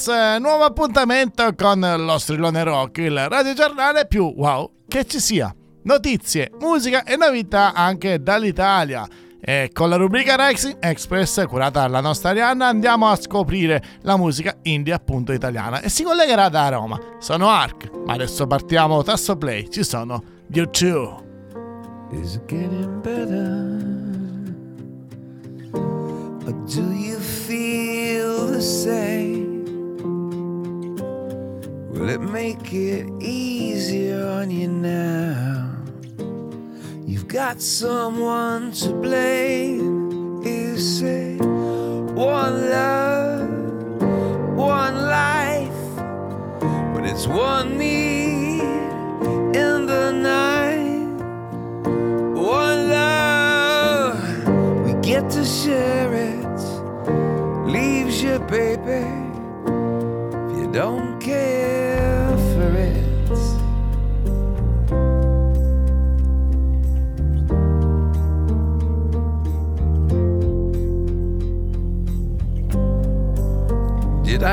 Rockers! Nuovo appuntamento con lo strillone rock, il radiogiornale più wow che ci sia. Notizie, musica e novità anche dall'Italia. E con la rubrica Rexing Express curata dalla nostra Arianna andiamo a scoprire la musica indie appunto italiana e si collegherà da Roma. Sono Ark, ma adesso partiamo tasto play, ci sono YouTube. Is it getting better? Or do you feel the same? Will it make it easier on you now? You've got someone to blame. You say, one love, one life, but it's one me in the night. One love, we get to share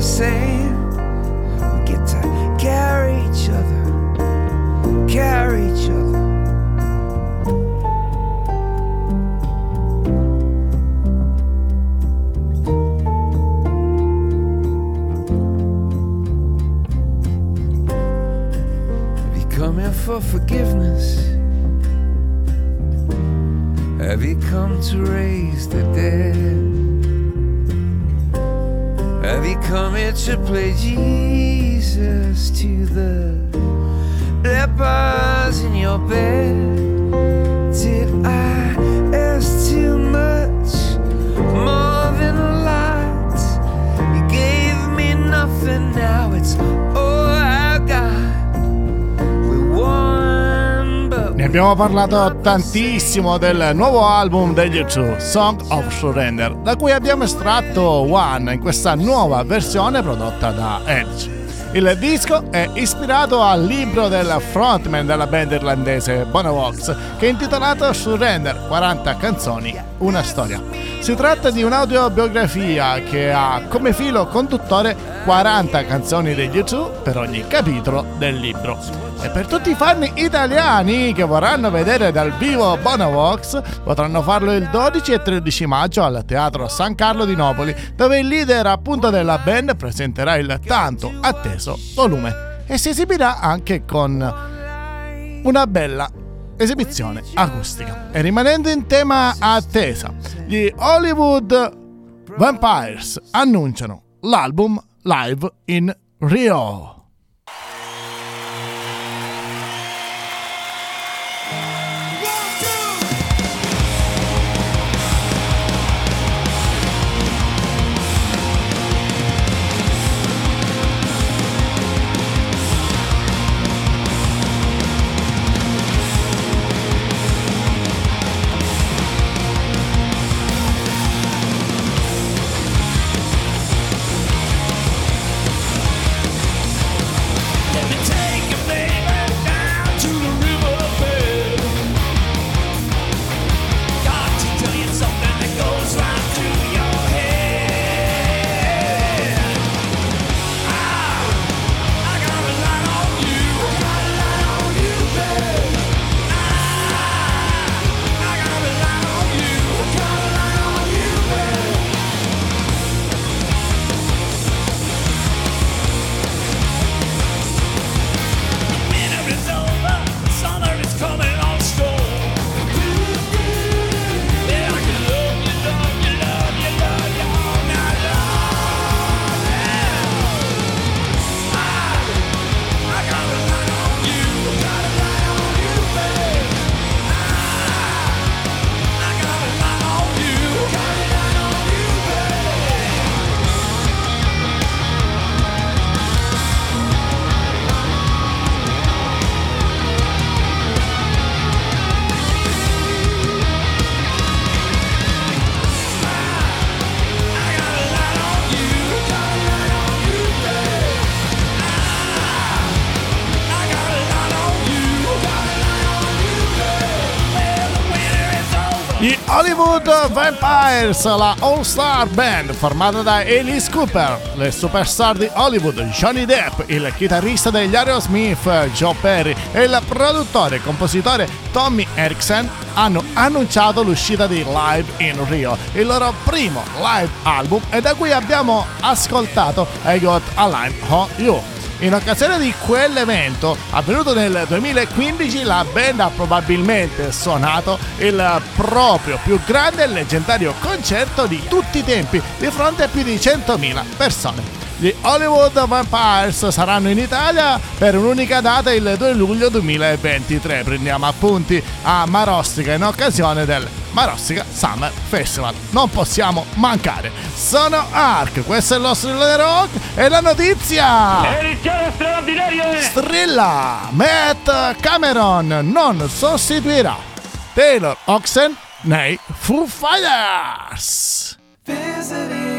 the same. We get to carry each other, carry come here to play Jesus to the lepers in your bed? Did I ask too much? More than abbiamo parlato tantissimo del nuovo album degli U2, Song of Surrender, da cui abbiamo estratto One in questa nuova versione prodotta da Edge. Il disco è ispirato al libro del frontman della band irlandese Bonovox, che è intitolato Surrender, 40 canzoni, una storia. Si tratta di un'audiobiografia che ha come filo conduttore 40 canzoni degli U2 per ogni capitolo del libro. E per tutti i fan italiani che vorranno vedere dal vivo Bonovox potranno farlo il 12 e 13 maggio al Teatro San Carlo di Napoli, dove il leader appunto della band presenterà il tanto atteso volume e si esibirà anche con una bella esibizione acustica. E rimanendo in tema attesa, gli Hollywood Vampires annunciano l'album live in Rio. Gli Hollywood Vampires, la all-star band formata da Alice Cooper, le superstar di Hollywood Johnny Depp, il chitarrista degli Aerosmith Joe Perry e il produttore e compositore Tommy Erickson hanno annunciato l'uscita di Live in Rio, il loro primo live album e da cui abbiamo ascoltato I Got a Line on You. In occasione di quell'evento, avvenuto nel 2015, la band ha probabilmente suonato il proprio più grande e leggendario concerto di tutti i tempi, di fronte a più di 100.000 persone. Gli Hollywood Vampires saranno in Italia per un'unica data il 2 luglio 2023. Prendiamo appunti a Marostica in occasione del Marostica Summer Festival. Non possiamo mancare. Sono Ark, questo è il nostro Strillone Rock e la notizia! Edizione straordinaria! Strilla! Matt Cameron non sostituirà Taylor Oxen nei Foo Fighters! Visiting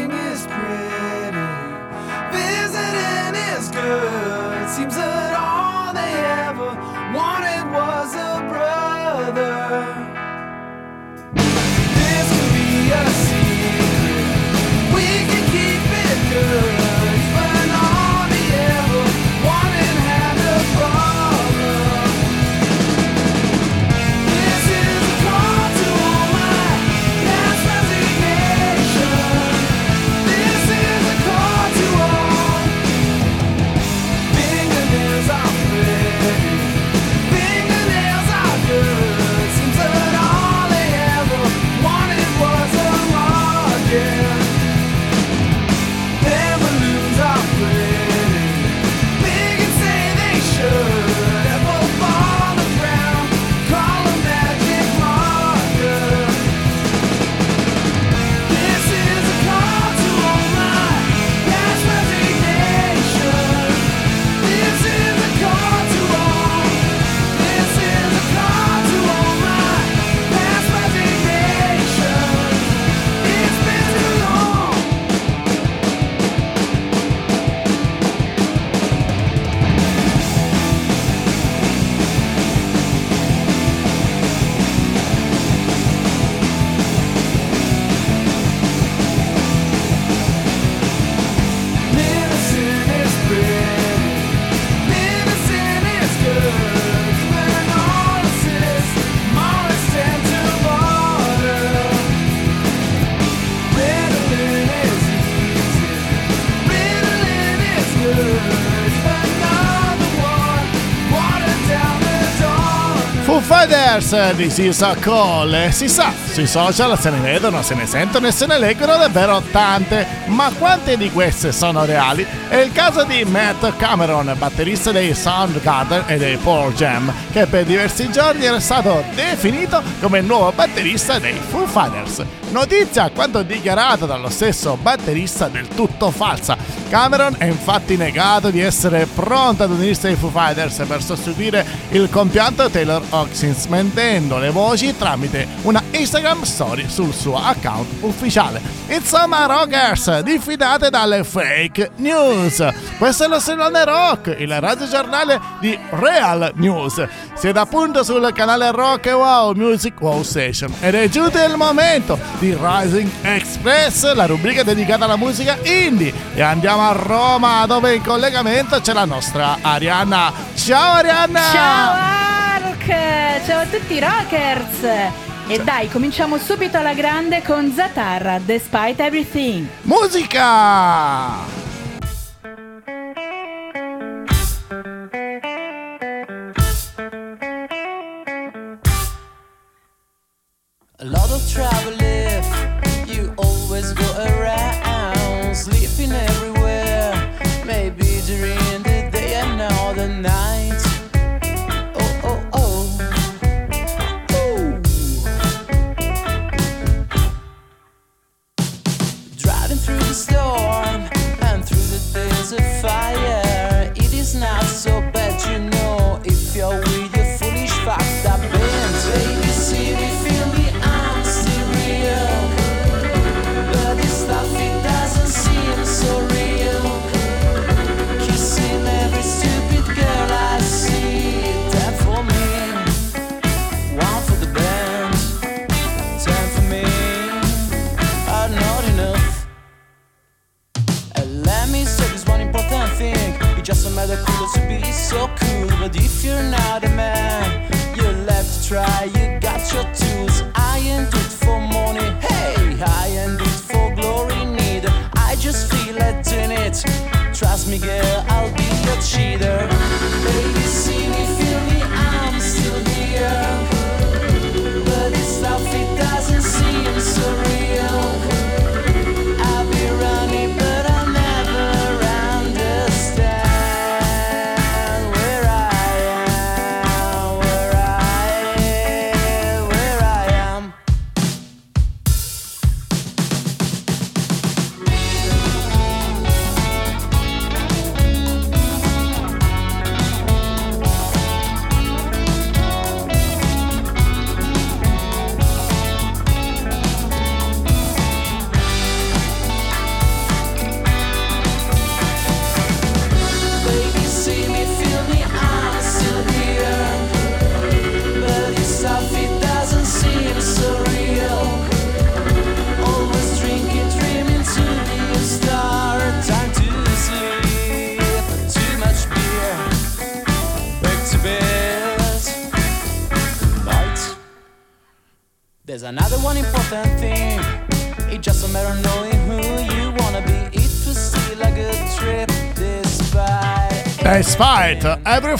Fighters di Sisa Cole. Si sa, sui social se ne vedono, se ne sentono e se ne leggono davvero tante, ma quante di queste sono reali? È il caso di Matt Cameron, batterista dei Soundgarden e dei Pearl Jam, che per diversi giorni era stato definito come il nuovo batterista dei Foo Fighters. Notizia quanto dichiarato dallo stesso batterista del tutto falsa. Cameron è infatti negato di essere pronto ad unirsi ai Foo Fighters per sostituire il compianto Taylor Hawkins, mentendo le voci tramite una Instagram story sul suo account ufficiale. Insomma, rockers, diffidate dalle fake news. Questo è lo Stillone Rock, il radiogiornale di Real News. Siete appunto sul canale Rock e Wow Music Wow Station ed è giunto il momento di Rising Express, la rubrica dedicata alla musica indie. E andiamo a Roma, dove in collegamento c'è la nostra Arianna. Ciao Arianna! Ciao Ark! Ciao a tutti i rockers! E dai, cominciamo subito alla grande con Zatarra, Despite Everything. Musica! If you're not a man, you're left to try, you got your tools. I ain't do it for money, hey, I ain't do it for glory, need. I just feel like doing it. Trust me, girl, I'll be your cheater.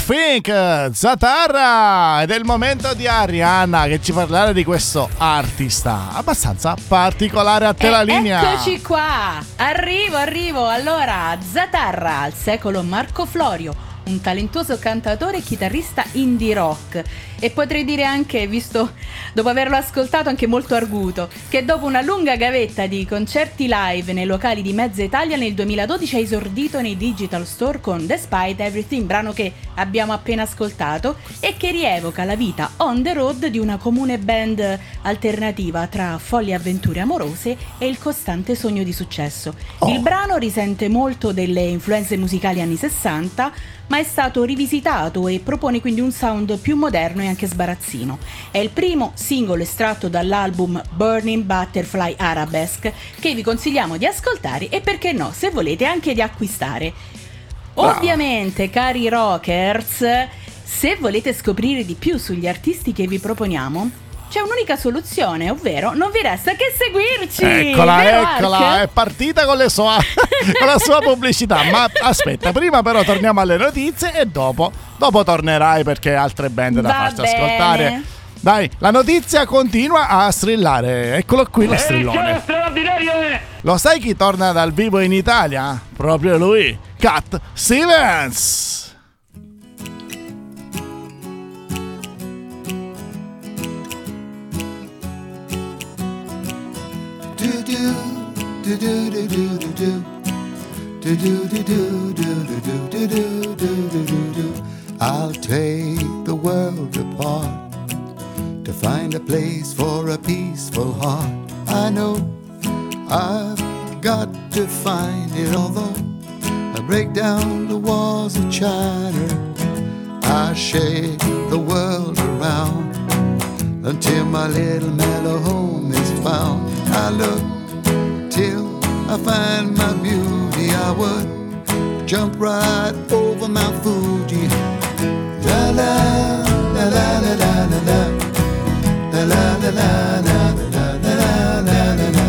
Everything, Zatarra! Ed è il momento di Arianna che ci parlerà di questo artista abbastanza particolare a te la E linea. Eccoci qua, arrivo, arrivo. Allora, Zatarra, al secolo Marco Florio, un talentuoso cantatore e chitarrista indie rock. E potrei dire anche, visto dopo averlo ascoltato, anche molto arguto, che dopo una lunga gavetta di concerti live nei locali di mezza Italia nel 2012 ha esordito nei digital store con Despite Everything, brano che abbiamo appena ascoltato e che rievoca la vita on the road di una comune band alternativa tra folli avventure amorose e il costante sogno di successo. Il brano risente molto delle influenze musicali anni 60, ma è stato rivisitato e propone quindi un sound più moderno e anche sbarazzino. È il primo singolo estratto dall'album Burning Butterfly Arabesque che vi consigliamo di ascoltare e perché no, se volete anche di acquistare. Ovviamente, cari rockers, se volete scoprire di più sugli artisti che vi proponiamo, c'è un'unica soluzione, ovvero non vi resta che seguirci. Eccola, vero, eccola, Ark? è partita con, le sua- con la sua pubblicità. Ma aspetta, prima però torniamo alle notizie e dopo, dopo tornerai perché altre band da Va farci bene. ascoltare. Dai, la notizia continua a strillare. Eccolo qui lo strillone. Lo sai chi torna dal vivo in Italia? Proprio lui, Cat Stevens. Do do do do do do do do do do do do do do do do do do do I'll take the world apart to find a place for a peaceful heart. I know I've got to find it, although I break down the walls of China. I shake the world around until my little mellow home is found. I look I find my beauty. I would jump right over Mount Fuji. La la la la la la la la la la la la la la la la la la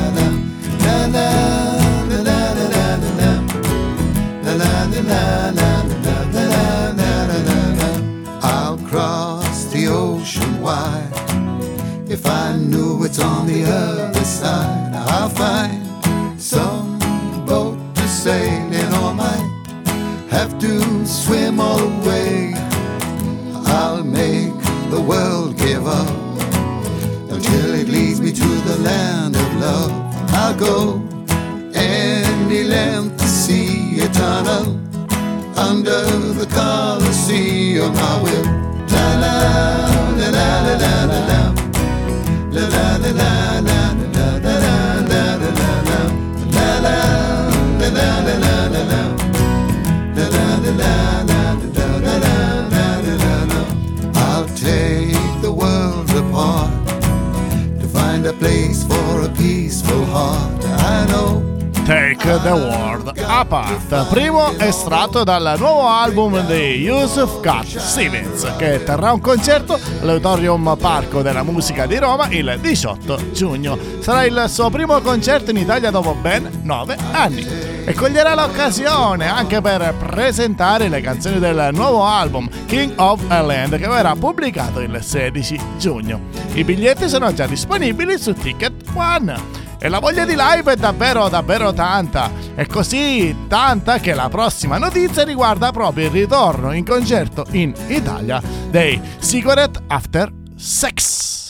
la I'll cross the ocean wide if I knew it's on the other the World Apart, primo estratto dal nuovo album di Yusuf Kat Stevens, che terrà un concerto all'Auditorium Parco della Musica di Roma il 18 giugno. Sarà il suo primo concerto in Italia dopo ben 9 anni e coglierà l'occasione anche per presentare le canzoni del nuovo album King of a Land che verrà pubblicato il 16 giugno. I biglietti sono già disponibili su Ticket One. E la voglia di live è davvero davvero tanta. È così tanta che la prossima notizia riguarda proprio il ritorno in concerto in Italia dei Cigarette After Sex.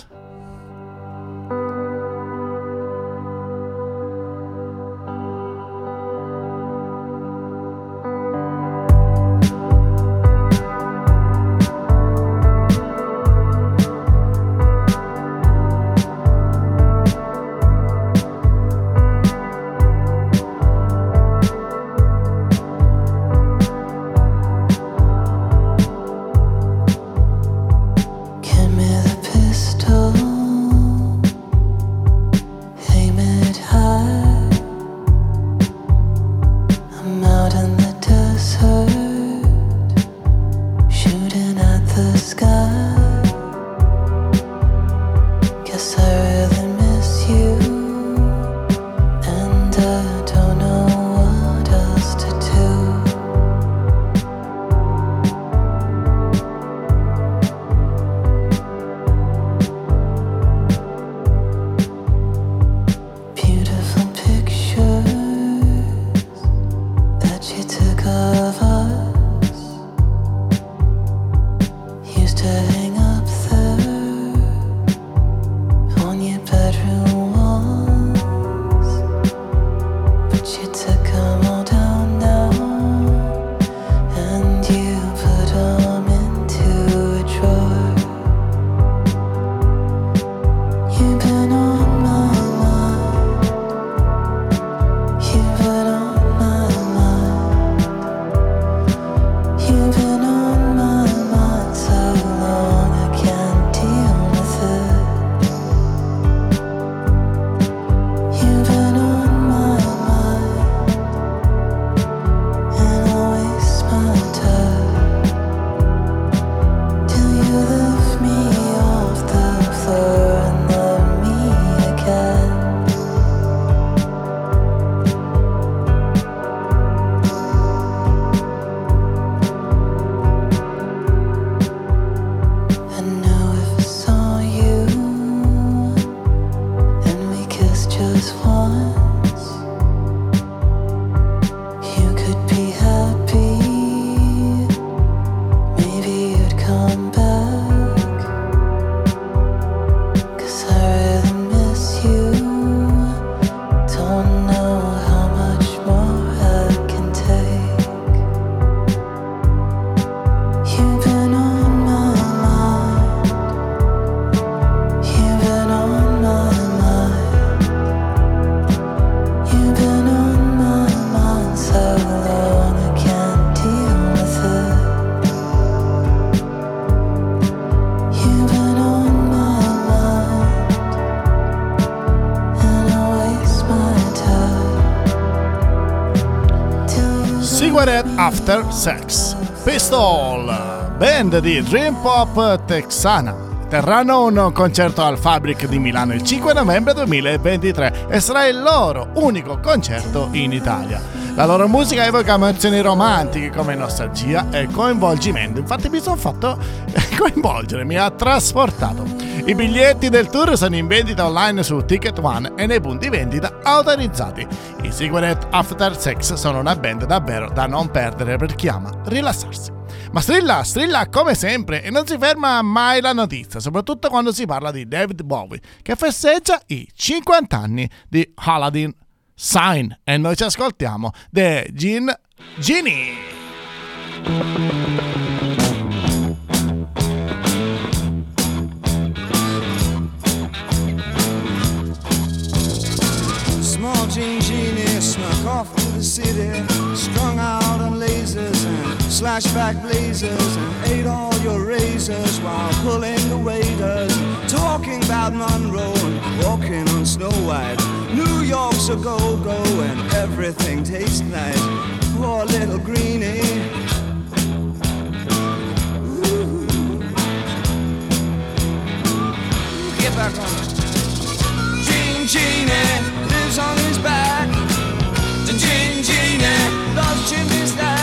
After Sex. Pistol, band di Dream Pop texana. Terranno un concerto al Fabric di Milano il 5 novembre 2023 e sarà il loro unico concerto in Italia. La loro musica evoca emozioni romantiche come nostalgia e coinvolgimento, infatti mi sono fatto coinvolgere, mi ha trasportato. I biglietti del tour sono in vendita online su Ticket One e nei punti vendita autorizzati. I Cigarette After Sex sono una band davvero da non perdere per chi ama rilassarsi. Ma strilla, strilla come sempre e non si ferma mai la notizia, soprattutto quando si parla di David Bowie, che festeggia i 50 anni di Aladdin Sign e noi ci ascoltiamo The Gin Genie. Gene Genie snuck off to the city, strung out on lasers and slashback blazers, and ate all your razors while pulling the waiters, talking about Monroe and walking on Snow White. New York's a go-go and everything tastes nice. Poor little greenie. Get back on. Gene Genie lives eh? on his back. Gin Gina eh, loves to miss that.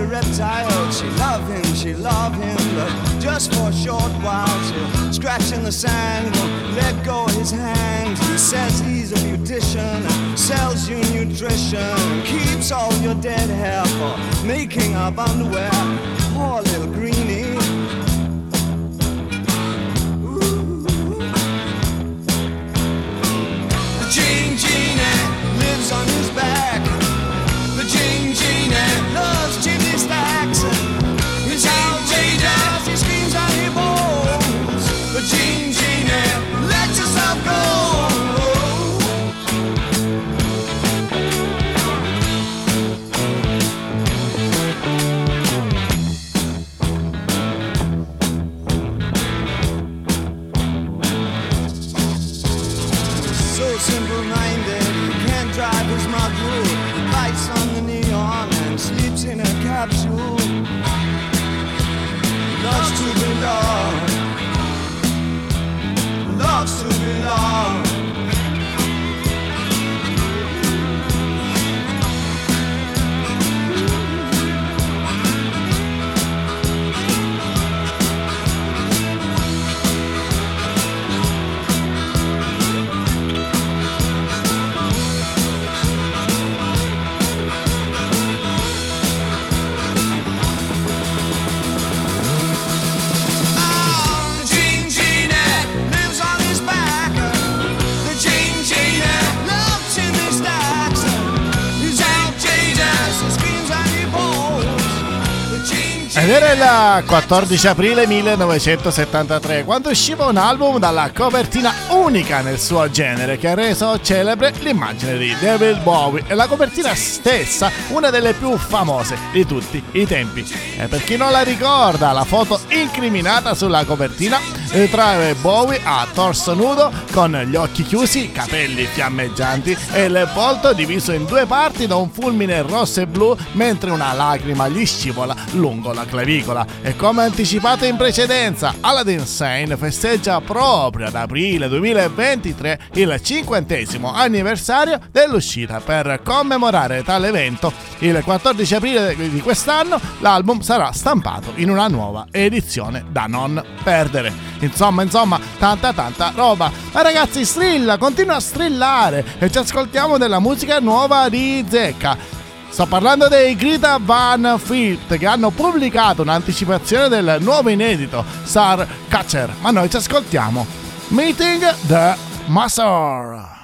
A reptile. She love him, she love him, but just for a short while. She'll scratch in the sand, won't let go his hand. He says he's a beautician, sells you nutrition, keeps all your dead hair for making up underwear. Poor little greenie. Il 14 aprile 1973 quando usciva un album dalla copertina unica nel suo genere che ha reso celebre l'immagine di David Bowie e la copertina stessa una delle più famose di tutti i tempi. E per chi non la ricorda, la foto incriminata sulla copertina ritrae Bowie a torso nudo con gli occhi chiusi, capelli fiammeggianti e il volto diviso in due parti da un fulmine rosso e blu mentre una lacrima gli scivola lungo la clavicola. E come anticipato in precedenza, Aladdin Sane festeggia proprio ad aprile 2023 il cinquantesimo anniversario dell'uscita. Per commemorare tale evento, il 14 aprile di quest'anno, l'album sarà stampato in una nuova edizione da non perdere. Insomma, insomma, tanta tanta roba. Ma ragazzi, strilla, continua a strillare e ci ascoltiamo della musica nuova di Zecca. Sto parlando dei Greta Van Fleet che hanno pubblicato un'anticipazione del nuovo inedito Star Catcher. Ma noi ci ascoltiamo Meeting the Master.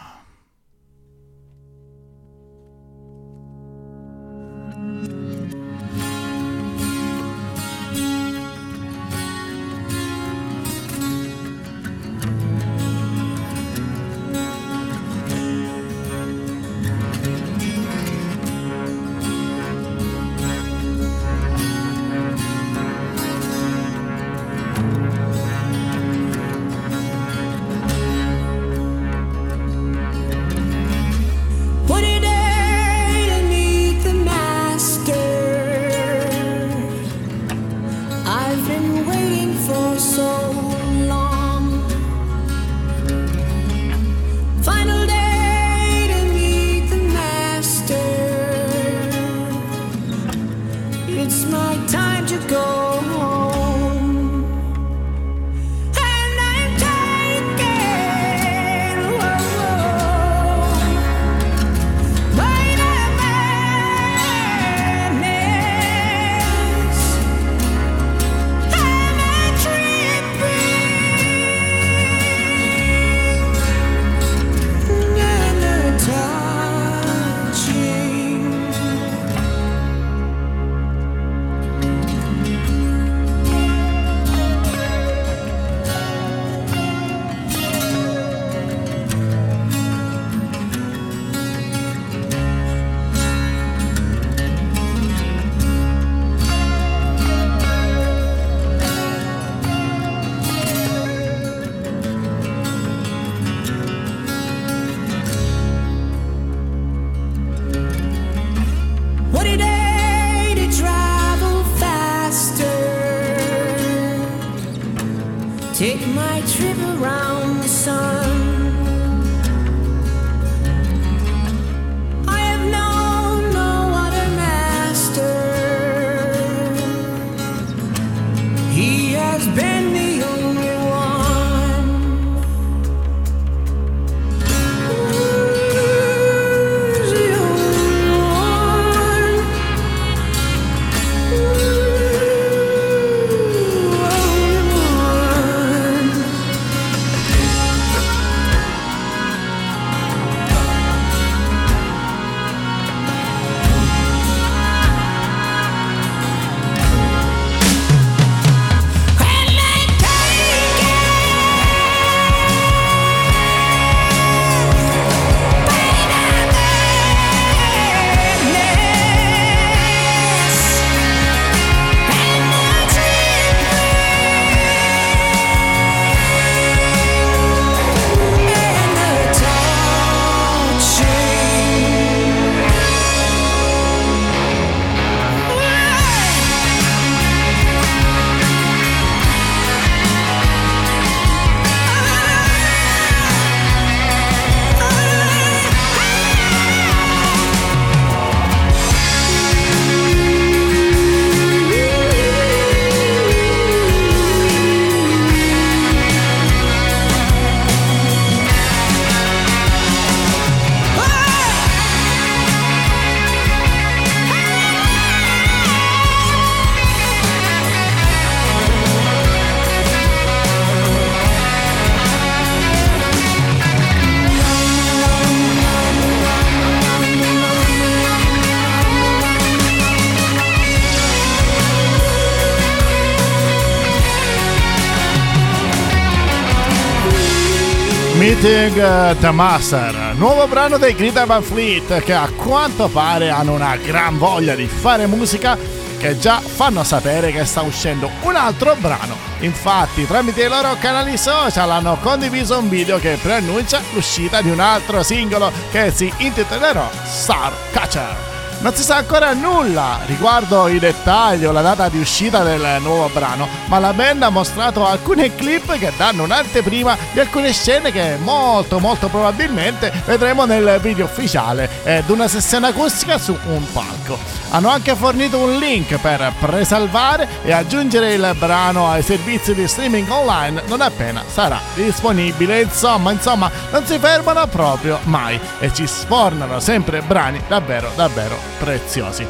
Meeting eh, the Master, nuovo brano dei Greta Van Fleet che a quanto pare hanno una gran voglia di fare musica che già fanno sapere che sta uscendo un altro brano. Infatti tramite i loro canali social hanno condiviso un video che preannuncia l'uscita di un altro singolo che si intitolerà Star Catcher. Non si sa ancora nulla riguardo i dettagli o la data di uscita del nuovo brano, ma la band ha mostrato alcune clip che danno un'anteprima di alcune scene che molto molto probabilmente vedremo nel video ufficiale ed una sessione acustica su un palco. Hanno anche fornito un link per presalvare e aggiungere il brano ai servizi di streaming online non appena sarà disponibile. Insomma, insomma, non si fermano proprio mai e ci sfornano sempre brani davvero davvero preziosi.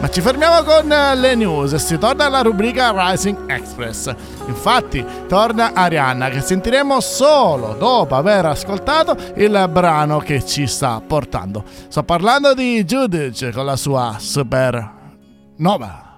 Ma ci fermiamo con eh, le news si torna alla rubrica Rising Express. Infatti, torna Arianna che sentiremo solo dopo aver ascoltato il brano che ci sta portando. Sto parlando di Judice con la sua Super Nova.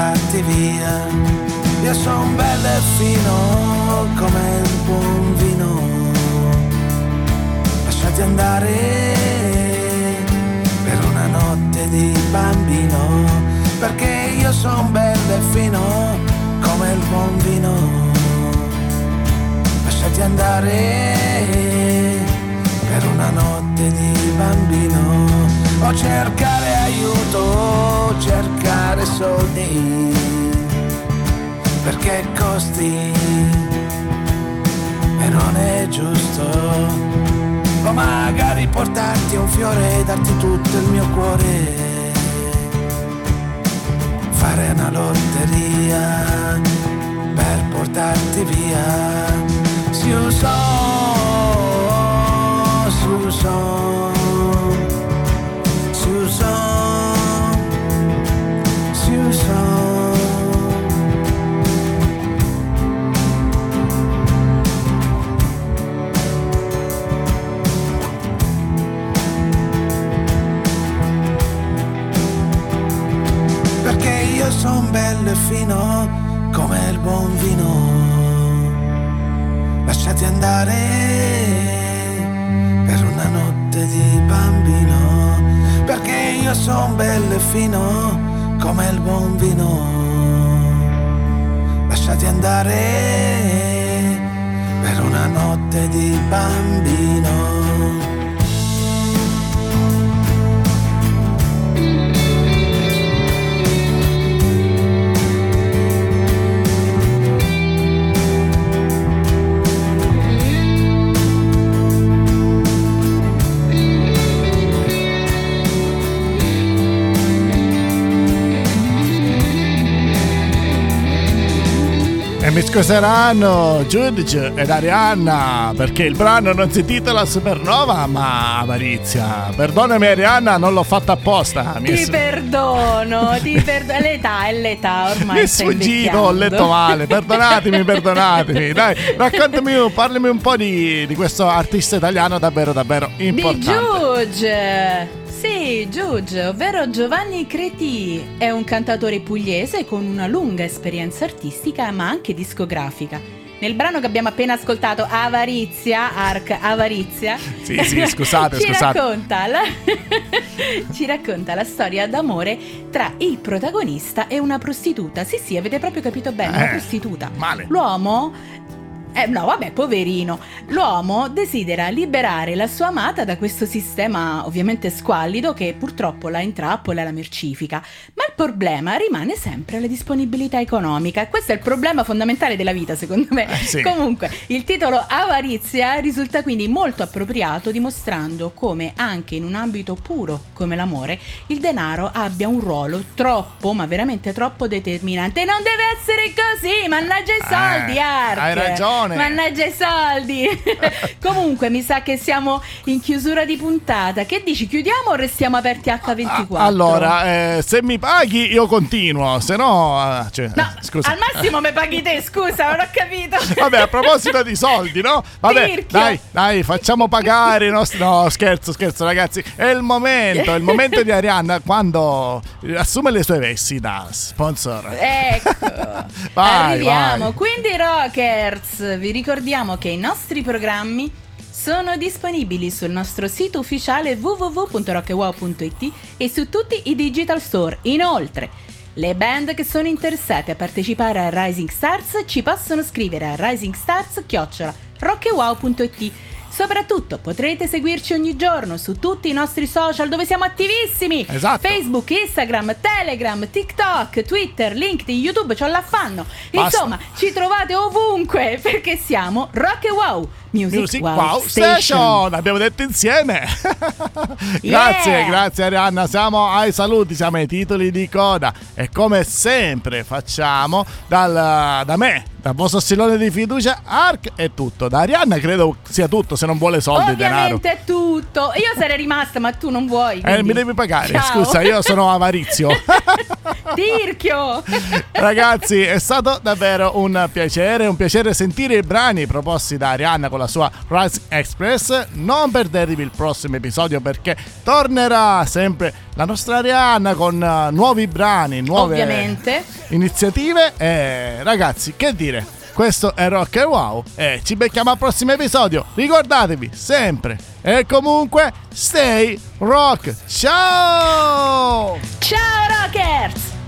Portarti via io son bello e fino come il buon vino lasciati andare per una notte di bambino perché io son bello e fino come il buon vino. Lasciati andare per una notte di bambino. O cercare aiuto, cercare soldi. Perché costi e non è giusto. O magari portarti un fiore e darti tutto il mio cuore fare una lotteria per portarti via. Susan, Susan, Susan, Andare per una notte di bambino, perché io son bello e fino come il buon vino. Lasciati andare per una notte di bambino. Mi scuseranno Giudice ed Arianna perché il brano non si intitola Supernova ma Avarizia. Perdonami Arianna, non l'ho fatto apposta. Mi Ti è, perdono, ti perdono. L'età è l'età ormai. mi è sfuggito, ho letto male. Perdonatemi, perdonatemi. Dai, raccontami, un- parlami un po' di, di questo artista italiano davvero, davvero Di importante. Giuge. Sì, Giuge, ovvero Giovanni Creti, è un cantatore pugliese con una lunga esperienza artistica ma anche discografica. Nel brano che abbiamo appena ascoltato, Avarizia, Arc Avarizia, Sì, sì, scusate, ci, scusate. Racconta la... ci racconta la storia d'amore tra il protagonista e una prostituta. Sì, sì, avete proprio capito bene, una Eh, prostituta. male. L'uomo eh, no, vabbè, poverino. L'uomo desidera liberare la sua amata da questo sistema ovviamente squallido che purtroppo la intrappola e la mercifica. Ma il problema rimane sempre la disponibilità economica. Questo è il problema fondamentale della vita, secondo me. Eh, sì. Comunque, il titolo Avarizia risulta quindi molto appropriato, dimostrando come anche in un ambito puro come l'amore, il denaro abbia un ruolo troppo, ma veramente troppo determinante. Non deve essere così, mannaggia i soldi, Eh, Ark. hai ragione. Mannaggia i soldi. Comunque, mi sa che siamo in chiusura di puntata. Che dici, chiudiamo o restiamo aperti H24? Ah, allora, eh, se mi paghi io continuo, se no... eh, cioè, No, scusa. al massimo mi paghi te, scusa, non ho capito. Vabbè, a proposito di soldi, no? Vabbè, dai, dai, facciamo pagare i nostri. No, scherzo, scherzo, ragazzi. È il momento, è il momento di Arianna quando assume le sue vesti da sponsor. Ecco, Vai, arriviamo. vai. Quindi, Rockers, vi ricordiamo che i nostri programmi sono disponibili sul nostro sito ufficiale www.rockewow.it e su tutti i digital store. Inoltre, le band che sono interessate a partecipare a Rising Stars ci possono scrivere a risingstars@rockewow.it. Soprattutto potrete seguirci ogni giorno su tutti i nostri social dove siamo attivissimi. Esatto. Facebook, Instagram, Telegram, TikTok, Twitter, LinkedIn, YouTube, c'ho l'affanno. Basta. Insomma, ci trovate ovunque perché siamo Rock e Wow Music, Music Wow, Wow Station. Station, abbiamo detto insieme. grazie, Yeah. grazie Arianna. Siamo ai saluti, siamo ai titoli di coda. E come sempre facciamo dal- da me, dal vostro stillone di fiducia, Ark è tutto. Da Arianna credo sia tutto, se non vuole soldi e denaro. Ovviamente è tutto. Io sarei rimasta, ma tu non vuoi. Eh, quindi- mi devi pagare. Ciao. Scusa, io sono avarizio. Tirchio. Ragazzi, è stato davvero un piacere, un piacere sentire i brani proposti da Arianna con la sua Rise Express. Non perdetevi il prossimo episodio perché tornerà sempre la nostra Arianna con eh, nuovi brani, nuove Ovviamente. iniziative. E ragazzi, che dire? Questo è Rock and Wow e ci becchiamo al prossimo episodio. Ricordatevi sempre e comunque stay rock. Ciao! Ciao